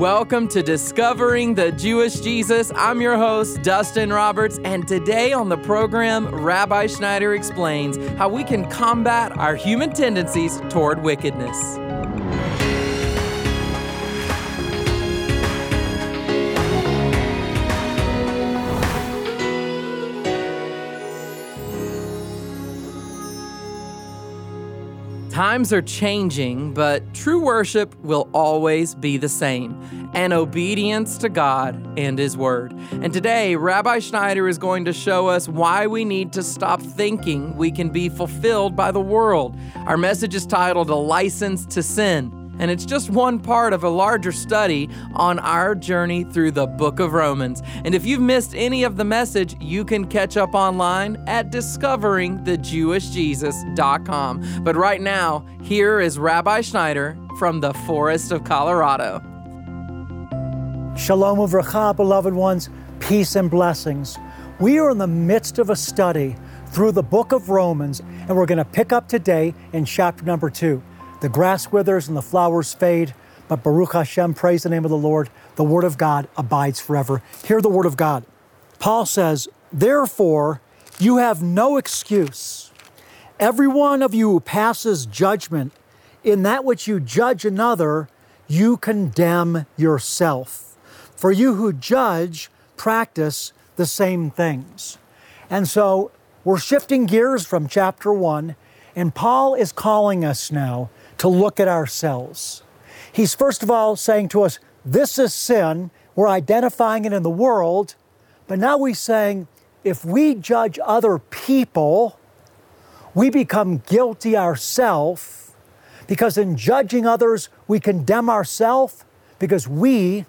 Welcome to Discovering the Jewish Jesus. I'm your host, Dustin Roberts, and today on the program, Rabbi Schneider explains how we can combat our human tendencies toward wickedness. Times are changing, but true worship will always be the same an obedience to God and His Word. And today, Rabbi Schneider is going to show us why we need to stop thinking we can be fulfilled by the world. Our message is titled A License to Sin and it's just one part of a larger study on our journey through the book of Romans. And if you've missed any of the message, you can catch up online at discoveringthejewishjesus.com. But right now, here is Rabbi Schneider from the Forest of Colorado. Shalom uvracha, beloved ones, peace and blessings. We are in the midst of a study through the book of Romans, and we're going to pick up today in chapter number two. The grass withers and the flowers fade, but Baruch Hashem, praise the name of the Lord. The word of God abides forever. Hear the word of God. Paul says, Therefore, you have no excuse. Every one of you who passes judgment in that which you judge another, you condemn yourself. For you who judge practice the same things. And so we're shifting gears from chapter one, and Paul is calling us now to look at ourselves. He's first of all saying to us, This is sin. We're identifying it in the world. But now he's saying, if we judge other people, we become guilty ourselves because in judging others, we condemn ourselves because we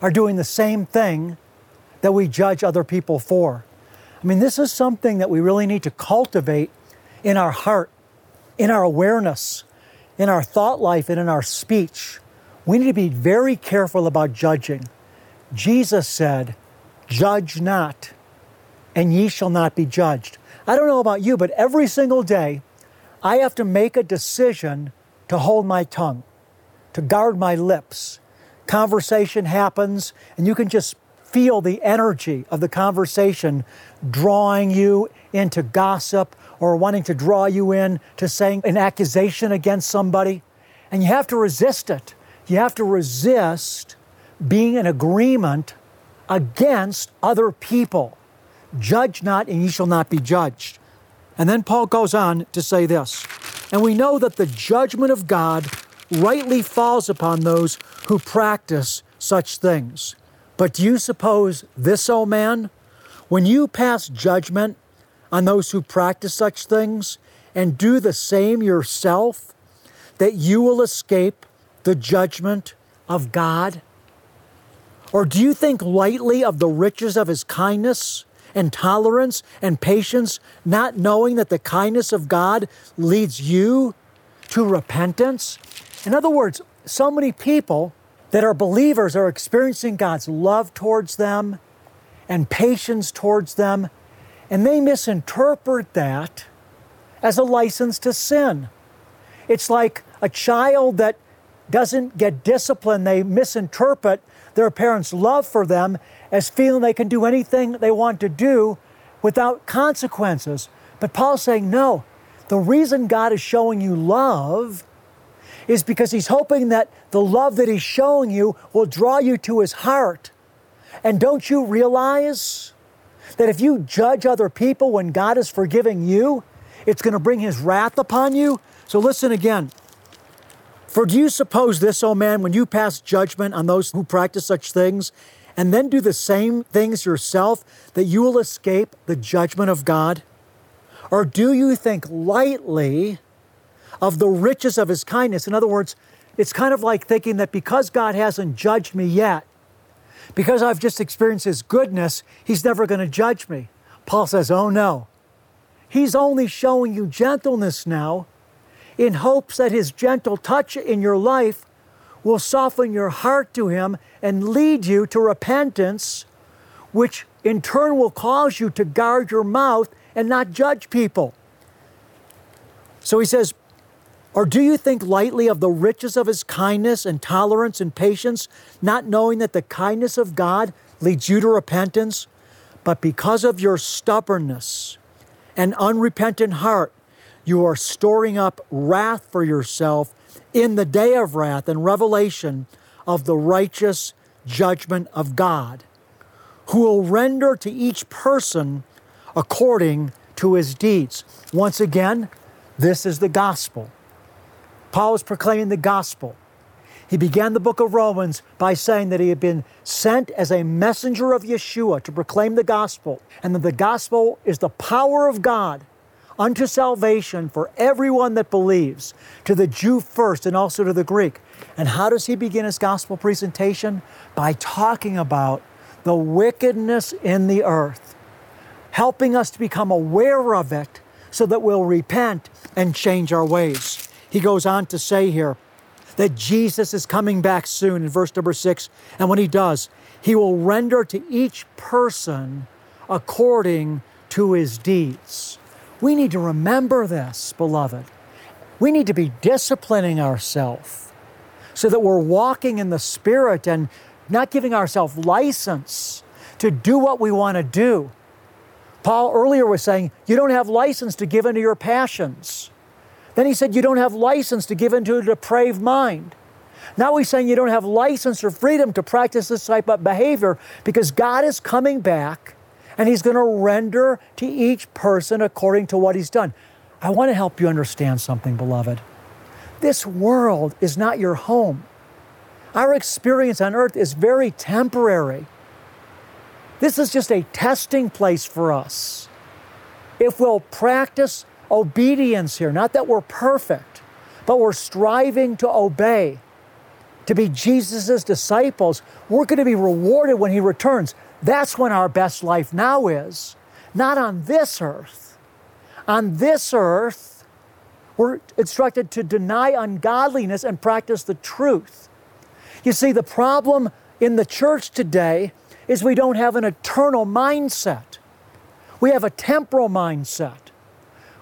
are doing the same thing that we judge other people for. I mean, this is something that we really need to cultivate in our heart, in our awareness, in our thought life and in our speech, we need to be very careful about judging. Jesus said, Judge not, and ye shall not be judged. I don't know about you, but every single day, I have to make a decision to hold my tongue, to guard my lips. Conversation happens, and you can just feel the energy of the conversation drawing you into gossip or wanting to draw you in to saying an accusation against somebody. And you have to resist it. You have to resist being in agreement against other people. Judge not, and ye shall not be judged. And then Paul goes on to say this And we know that the judgment of God rightly falls upon those who practice such things. But do you suppose this, O man, when you pass judgment on those who practice such things and do the same yourself, that you will escape the judgment of God? Or do you think lightly of the riches of his kindness and tolerance and patience, not knowing that the kindness of God leads you to repentance? In other words, so many people that are believers are experiencing God's love towards them and patience towards them and they misinterpret that as a license to sin. It's like a child that doesn't get discipline, they misinterpret their parents' love for them as feeling they can do anything they want to do without consequences. But Paul's saying, no, the reason God is showing you love is because He's hoping that the love that He's showing you will draw you to His heart. And don't you realize that if you judge other people when God is forgiving you, it's going to bring his wrath upon you. So listen again. For do you suppose this, O oh man, when you pass judgment on those who practice such things, and then do the same things yourself, that you will escape the judgment of God? Or do you think lightly of the riches of his kindness? In other words, it's kind of like thinking that because God hasn't judged me yet, because I've just experienced His goodness, He's never going to judge me. Paul says, Oh no. He's only showing you gentleness now in hopes that His gentle touch in your life will soften your heart to Him and lead you to repentance, which in turn will cause you to guard your mouth and not judge people. So he says, Or do you think lightly of the riches of his kindness and tolerance and patience, not knowing that the kindness of God leads you to repentance? But because of your stubbornness and unrepentant heart, you are storing up wrath for yourself in the day of wrath and revelation of the righteous judgment of God, who will render to each person according to his deeds. Once again, this is the gospel. Paul is proclaiming the gospel. He began the book of Romans by saying that he had been sent as a messenger of Yeshua to proclaim the gospel, and that the gospel is the power of God unto salvation for everyone that believes, to the Jew first and also to the Greek. And how does he begin his gospel presentation? By talking about the wickedness in the earth, helping us to become aware of it so that we'll repent and change our ways. He goes on to say here that Jesus is coming back soon in verse number six. And when he does, he will render to each person according to his deeds. We need to remember this, beloved. We need to be disciplining ourselves so that we're walking in the Spirit and not giving ourselves license to do what we want to do. Paul earlier was saying, You don't have license to give into your passions. Then he said, You don't have license to give into a depraved mind. Now he's saying you don't have license or freedom to practice this type of behavior because God is coming back and He's going to render to each person according to what He's done. I want to help you understand something, beloved. This world is not your home. Our experience on earth is very temporary. This is just a testing place for us. If we'll practice obedience here, not that we're perfect, but we're striving to obey, to be Jesus' disciples, we're going to be rewarded when He returns. That's when our best life now is, not on this earth. On this earth, we're instructed to deny ungodliness and practice the truth. You see, the problem in the church today is we don't have an eternal mindset. We have a temporal mindset.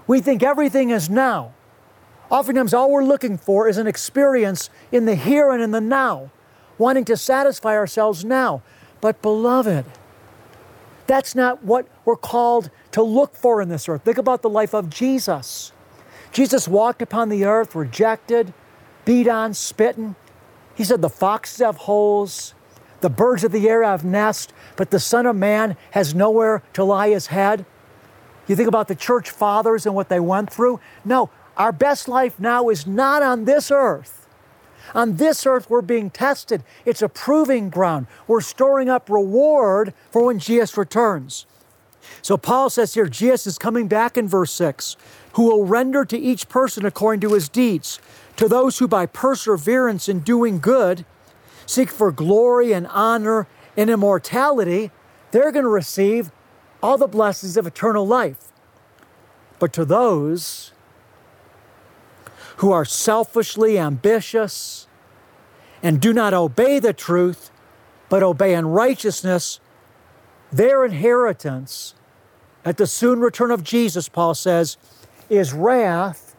We think everything is now. Oftentimes, all we're looking for is an experience in the here and in the now, wanting to satisfy ourselves now. But, beloved, that's not what we're called to look for in this earth. Think about the life of Jesus. Jesus walked upon the earth, rejected, beat on, spitting. He said, The foxes have holes, the birds of the air have nests, but the Son of Man has nowhere to lie his head. You think about the church fathers and what they went through? No, our best life now is not on this earth. On this earth, we're being tested. It's a proving ground. We're storing up reward for when Jesus returns. So Paul says here, Jesus is coming back in verse 6, who will render to each person according to his deeds. To those who by perseverance in doing good seek for glory and honor and immortality, they're going to receive all the blessings of eternal life. But to those who are selfishly ambitious and do not obey the truth, but obey in righteousness, their inheritance at the soon return of Jesus, Paul says, is wrath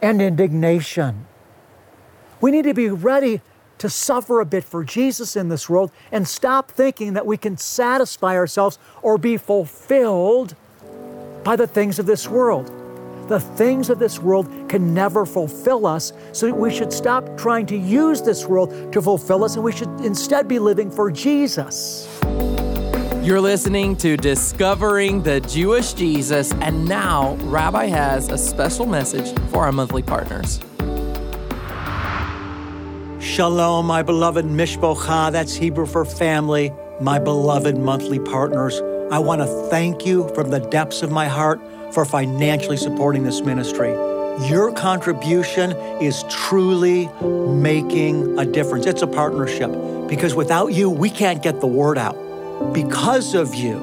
and indignation. We need to be ready to suffer a bit for Jesus in this world and stop thinking that we can satisfy ourselves or be fulfilled by the things of this world. The things of this world can never fulfill us, so we should stop trying to use this world to fulfill us and we should instead be living for Jesus. You're listening to Discovering the Jewish Jesus, and now Rabbi has a special message for our monthly partners. Shalom, my beloved Mishpocha, that's Hebrew for family, my beloved monthly partners. I want to thank you from the depths of my heart for financially supporting this ministry. Your contribution is truly making a difference. It's a partnership because without you, we can't get the word out. Because of you,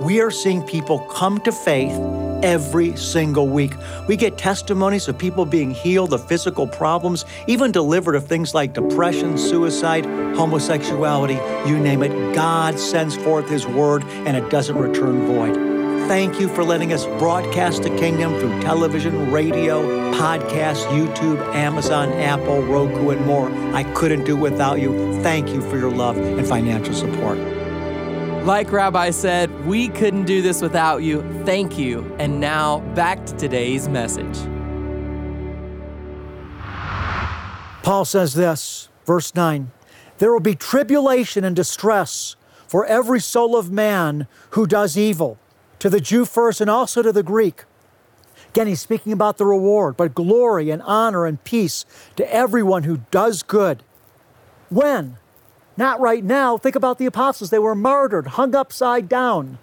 we are seeing people come to faith every single week. We get testimonies of people being healed of physical problems, even delivered of things like depression, suicide, homosexuality, you name it. God sends forth His word and it doesn't return void. thank you for letting us broadcast the kingdom through television, radio, podcast, YouTube, Amazon, Apple, Roku, and more. I couldn't do without you. Thank you for your love and financial support. Like Rabbi said, we couldn't do this without you. Thank you. And now back to today's message. Paul says this, verse 9 There will be tribulation and distress for every soul of man who does evil, to the Jew first and also to the Greek. Again, he's speaking about the reward, but glory and honor and peace to everyone who does good. When? Not right now. Think about the apostles. They were murdered, hung upside down,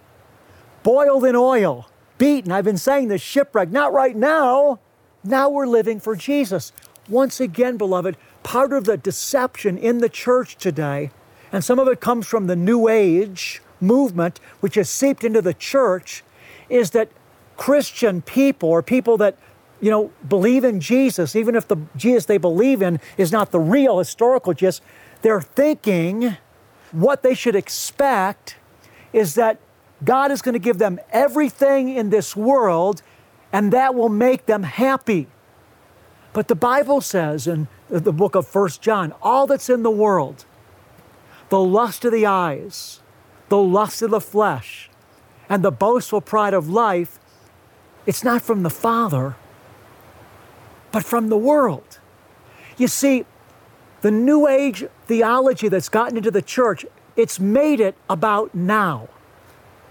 boiled in oil, beaten. I've been saying this shipwreck. Not right now. Now we're living for Jesus. Once again, beloved, part of the deception in the church today, and some of it comes from the New Age movement, which has seeped into the church, is that Christian people or people that you know believe in Jesus, even if the Jesus they believe in is not the real historical Jesus, they're thinking what they should expect is that God is going to give them everything in this world and that will make them happy. But the Bible says in the book of First John, all that's in the world, the lust of the eyes, the lust of the flesh, and the boastful pride of life, it's not from the Father, but from the world. You see, the New Age theology that's gotten into the church, it's made it about now.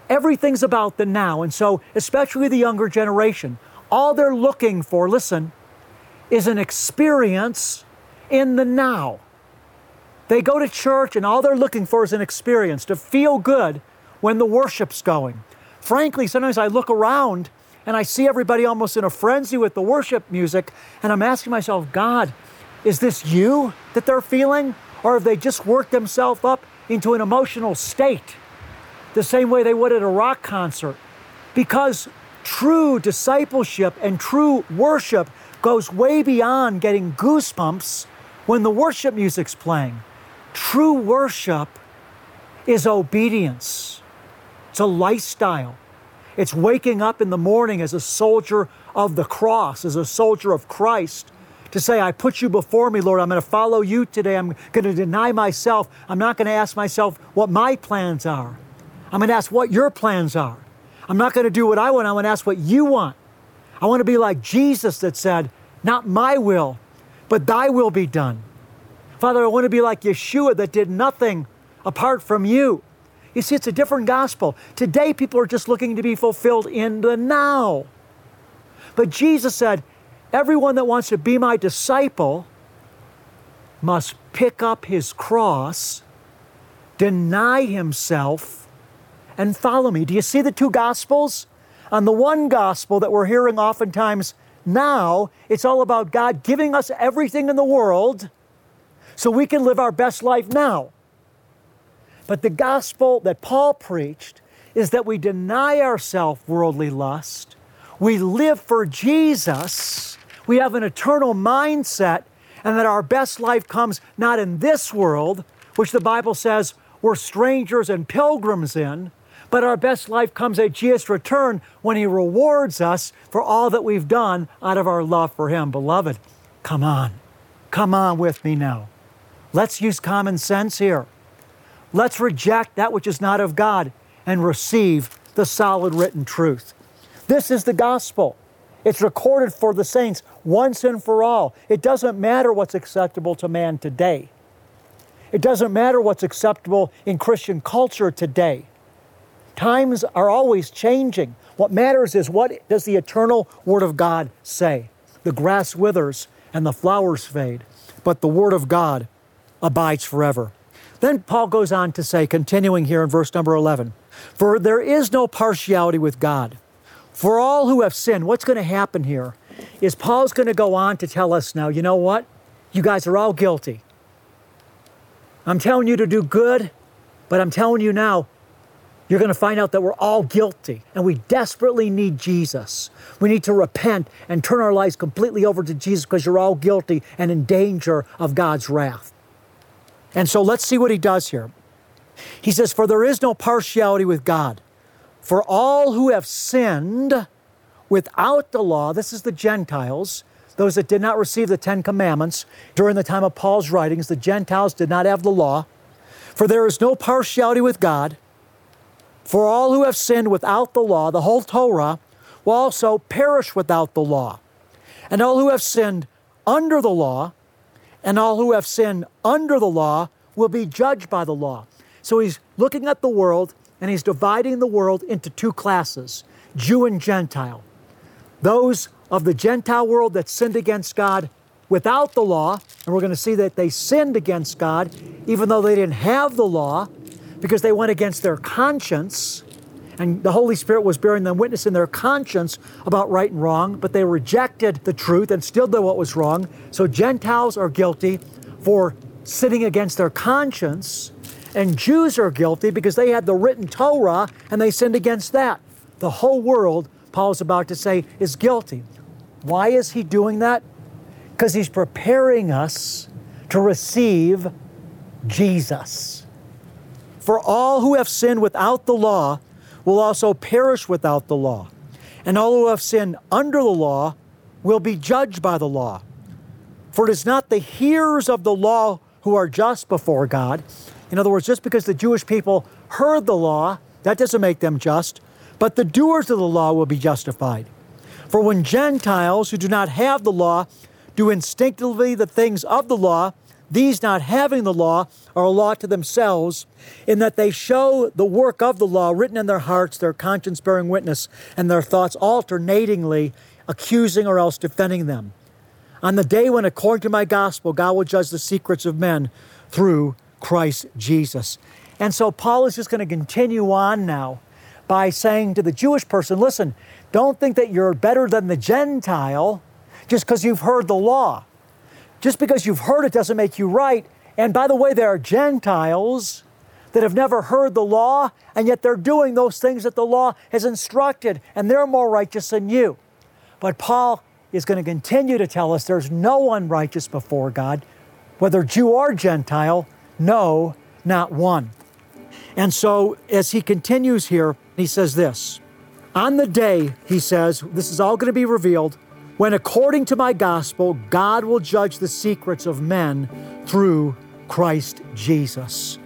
Everything's about the now. And so, especially the younger generation, all they're looking for, listen, is an experience in the now. They go to church and all they're looking for is an experience to feel good when the worship's going. Frankly, sometimes I look around and I see everybody almost in a frenzy with the worship music, and I'm asking myself, God, is this you that they're feeling? Or have they just worked themselves up into an emotional state the same way they would at a rock concert? Because true discipleship and true worship goes way beyond getting goosebumps when the worship music's playing. True worship is obedience, it's a lifestyle. It's waking up in the morning as a soldier of the cross, as a soldier of Christ, to say, I put you before me, Lord. I'm going to follow you today. I'm going to deny myself. I'm not going to ask myself what my plans are. I'm going to ask what your plans are. I'm not going to do what I want. I'm going to ask what you want. I want to be like Jesus that said, Not my will, but thy will be done. Father, I want to be like Yeshua that did nothing apart from you. You see, it's a different gospel. Today, people are just looking to be fulfilled in the now. But Jesus said, Everyone that wants to be my disciple must pick up his cross, deny himself, and follow me. Do you see the two gospels? On the one gospel that we're hearing oftentimes now, it's all about God giving us everything in the world so we can live our best life now. But the gospel that Paul preached is that we deny ourselves worldly lust, we live for Jesus we have an eternal mindset, and that our best life comes not in this world, which the Bible says we're strangers and pilgrims in, but our best life comes at Jesus' return when He rewards us for all that we've done out of our love for Him. Beloved, come on. Come on with me now. Let's use common sense here. Let's reject that which is not of God and receive the solid written truth. This is the gospel. It's recorded for the saints once and for all. It doesn't matter what's acceptable to man today. It doesn't matter what's acceptable in Christian culture today. Times are always changing. What matters is what does the eternal Word of God say? The grass withers and the flowers fade, but the Word of God abides forever. Then Paul goes on to say, continuing here in verse number 11, For there is no partiality with God. For all who have sinned, what's going to happen here is Paul's going to go on to tell us now, you know what? You guys are all guilty. I'm telling you to do good, but I'm telling you now, you're going to find out that we're all guilty and we desperately need Jesus. We need to repent and turn our lives completely over to Jesus because you're all guilty and in danger of God's wrath. And so let's see what he does here. He says, For there is no partiality with God. For all who have sinned without the law, this is the Gentiles, those that did not receive the Ten Commandments during the time of Paul's writings, the Gentiles did not have the law. For there is no partiality with God. For all who have sinned without the law, the whole Torah, will also perish without the law. And all who have sinned under the law, and all who have sinned under the law will be judged by the law. So he's looking at the world and he's dividing the world into two classes Jew and Gentile. Those of the Gentile world that sinned against God without the law, and we're going to see that they sinned against God even though they didn't have the law because they went against their conscience. And the Holy Spirit was bearing them witness in their conscience about right and wrong, but they rejected the truth and still did what was wrong. So Gentiles are guilty for sinning against their conscience, and Jews are guilty because they had the written Torah and they sinned against that. The whole world, Paul's about to say, is guilty. Why is he doing that? Because he's preparing us to receive Jesus. For all who have sinned without the law will also perish without the law, and all who have sinned under the law will be judged by the law. For it is not the hearers of the law who are just before God. In other words, just because the Jewish people heard the law, that doesn't make them just, but the doers of the law will be justified. For when Gentiles who do not have the law do instinctively the things of the law, these not having the law are a law to themselves, in that they show the work of the law written in their hearts, their conscience bearing witness, and their thoughts alternatingly accusing or else defending them. On the day when, according to my gospel, God will judge the secrets of men through Christ Jesus. And so Paul is just going to continue on now by saying to the Jewish person, listen, don't think that you're better than the Gentile just because you've heard the law. Just because you've heard it doesn't make you right. And by the way, there are Gentiles that have never heard the law, and yet they're doing those things that the law has instructed, and they're more righteous than you. But Paul is going to continue to tell us there's no one righteous before God, whether Jew or Gentile, no, not one. And so as he continues here, he says this On the day, he says, this is all going to be revealed, when according to my gospel, God will judge the secrets of men through Christ Jesus.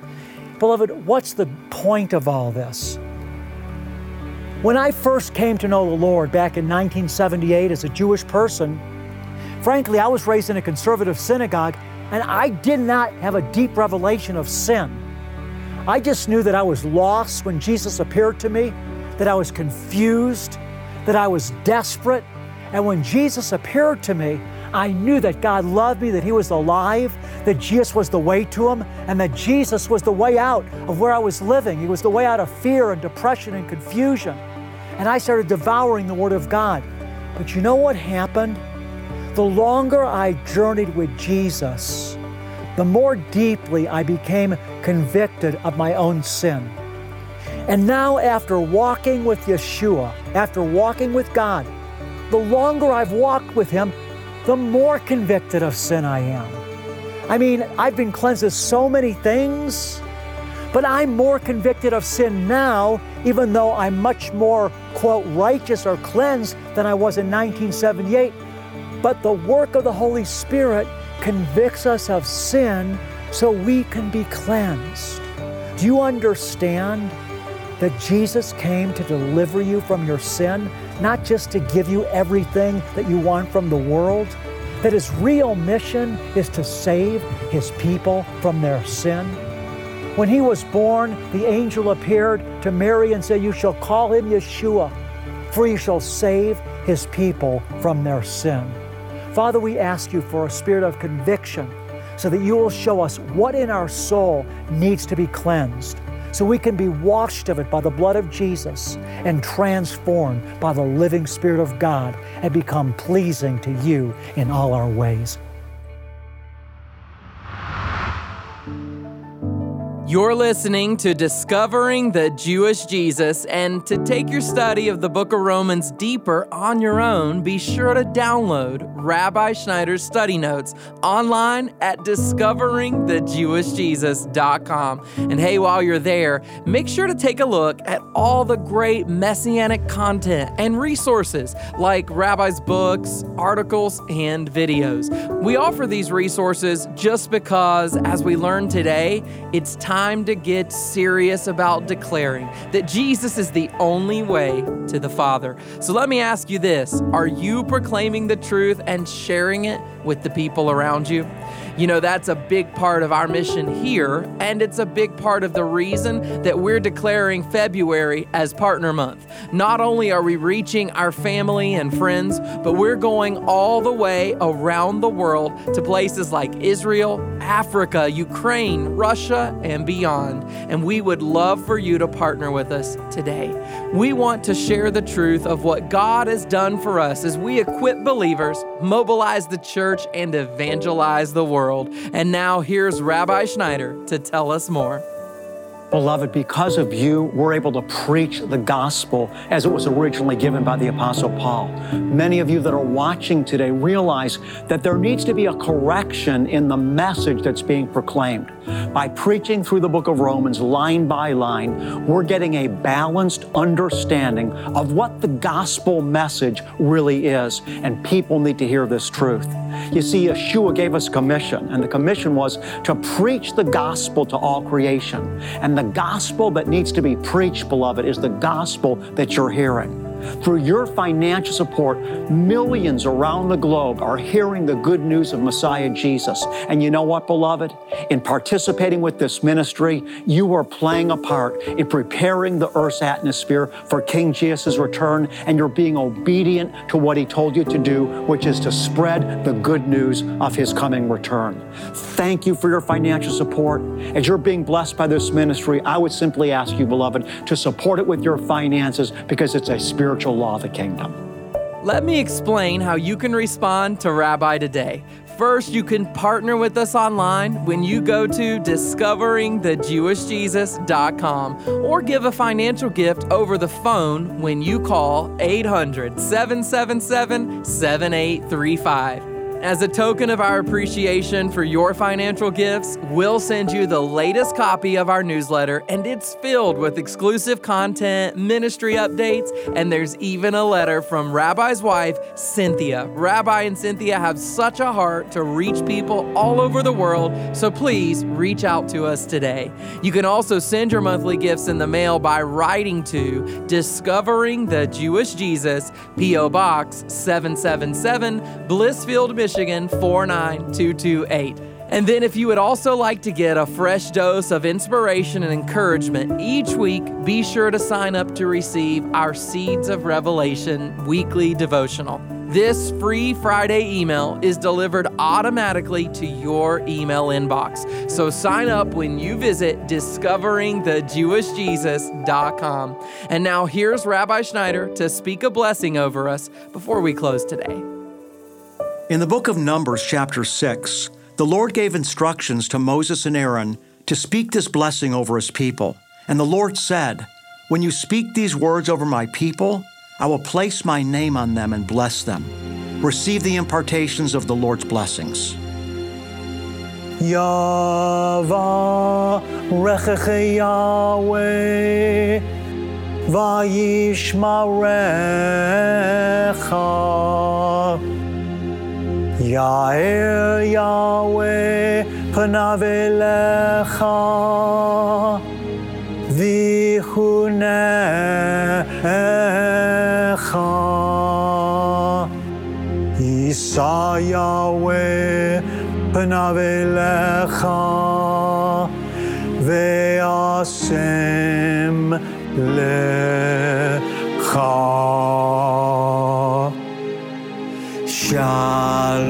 Beloved, what's the point of all this? When I first came to know the Lord back in 1978 as a Jewish person, frankly, I was raised in a conservative synagogue and I did not have a deep revelation of sin. I just knew that I was lost when Jesus appeared to me, that I was confused, that I was desperate. And when Jesus appeared to me, I knew that God loved me, that He was alive, that Jesus was the way to Him, and that Jesus was the way out of where I was living. He was the way out of fear and depression and confusion and I started devouring the Word of God. But you know what happened? The longer I journeyed with Jesus, the more deeply I became convicted of my own sin. And now, after walking with Yeshua, after walking with God, the longer I've walked with Him, the more convicted of sin I am. I mean, I've been cleansed of so many things but I'm more convicted of sin now, even though I'm much more, quote, righteous or cleansed than I was in 1978. But the work of the Holy Spirit convicts us of sin so we can be cleansed. Do you understand that Jesus came to deliver you from your sin, not just to give you everything that you want from the world? That his real mission is to save his people from their sin? When he was born, the angel appeared to Mary and said, You shall call him Yeshua, for he shall save his people from their sin. Father, we ask you for a spirit of conviction so that you will show us what in our soul needs to be cleansed, so we can be washed of it by the blood of Jesus and transformed by the living Spirit of God and become pleasing to you in all our ways. You're listening to Discovering the Jewish Jesus, and to take your study of the book of Romans deeper on your own, be sure to download Rabbi Schneider's study notes online at discoveringthejewishjesus.com. And hey, while you're there, make sure to take a look at all the great messianic content and resources like Rabbi's books, articles, and videos. We offer these resources just because, as we learned today, it's time time to get serious about declaring that Jesus is the only way to the Father. So let me ask you this Are you proclaiming the truth and sharing it with the people around you? You know, that's a big part of our mission here, and it's a big part of the reason that we're declaring February as Partner Month. Not only are we reaching our family and friends, but we're going all the way around the world to places like Israel, Africa, Ukraine, Russia, and beyond. And we would love for you to partner with us today. We want to share the truth of what God has done for us as we equip believers, mobilize the church, and evangelize the world world. And now here's Rabbi Schneider to tell us more. Beloved, because of you, we're able to preach the gospel as it was originally given by the Apostle Paul. Many of you that are watching today realize that there needs to be a correction in the message that's being proclaimed. By preaching through the book of Romans line by line, we're getting a balanced understanding of what the gospel message really is, and people need to hear this truth. You see, Yeshua gave us commission, and the commission was to preach the gospel to all creation. And the gospel that needs to be preached, beloved, is the gospel that you're hearing. Through your financial support, millions around the globe are hearing the good news of Messiah Jesus. And you know what, beloved? In participating with this ministry, you are playing a part in preparing the earth's atmosphere for King Jesus' return, and you're being obedient to what he told you to do, which is to spread the good news of his coming return. Thank you for your financial support. As you're being blessed by this ministry, I would simply ask you, beloved, to support it with your finances because it's a spirit spiritual law of the kingdom. Let me explain how you can respond to Rabbi today. First, you can partner with us online when you go to discoveringthejewishjesus.com or give a financial gift over the phone when you call 800 777 7835. As a token of our appreciation for your financial gifts, we'll send you the latest copy of our newsletter, and it's filled with exclusive content, ministry updates, and there's even a letter from Rabbi's wife, Cynthia. Rabbi and Cynthia have such a heart to reach people all over the world, so please reach out to us today. You can also send your monthly gifts in the mail by writing to Discovering the Jewish Jesus, P.O. Box 777, Blissfield, Michigan. Michigan 49228. And then, if you would also like to get a fresh dose of inspiration and encouragement each week, be sure to sign up to receive our Seeds of Revelation weekly devotional. This free Friday email is delivered automatically to your email inbox. So sign up when you visit discoveringthejewishjesus.com. And now here's Rabbi Schneider to speak a blessing over us before we close today. In the book of Numbers, chapter 6, the Lord gave instructions to Moses and Aaron to speak this blessing over his people. And the Lord said, When you speak these words over my people, I will place my name on them and bless them. Receive the impartations of the Lord's blessings. Yahweh, Vayishmarecha. יאר יהוה פניו אליך ויחונך יישא יהוה פניו אליך והשם לך Shalom.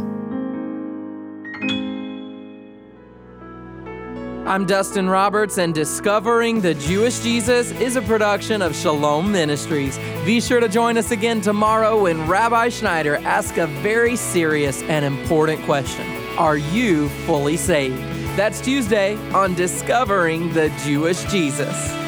I'm Dustin Roberts, and Discovering the Jewish Jesus is a production of Shalom Ministries. Be sure to join us again tomorrow when Rabbi Schneider asks a very serious and important question Are you fully saved? That's Tuesday on Discovering the Jewish Jesus.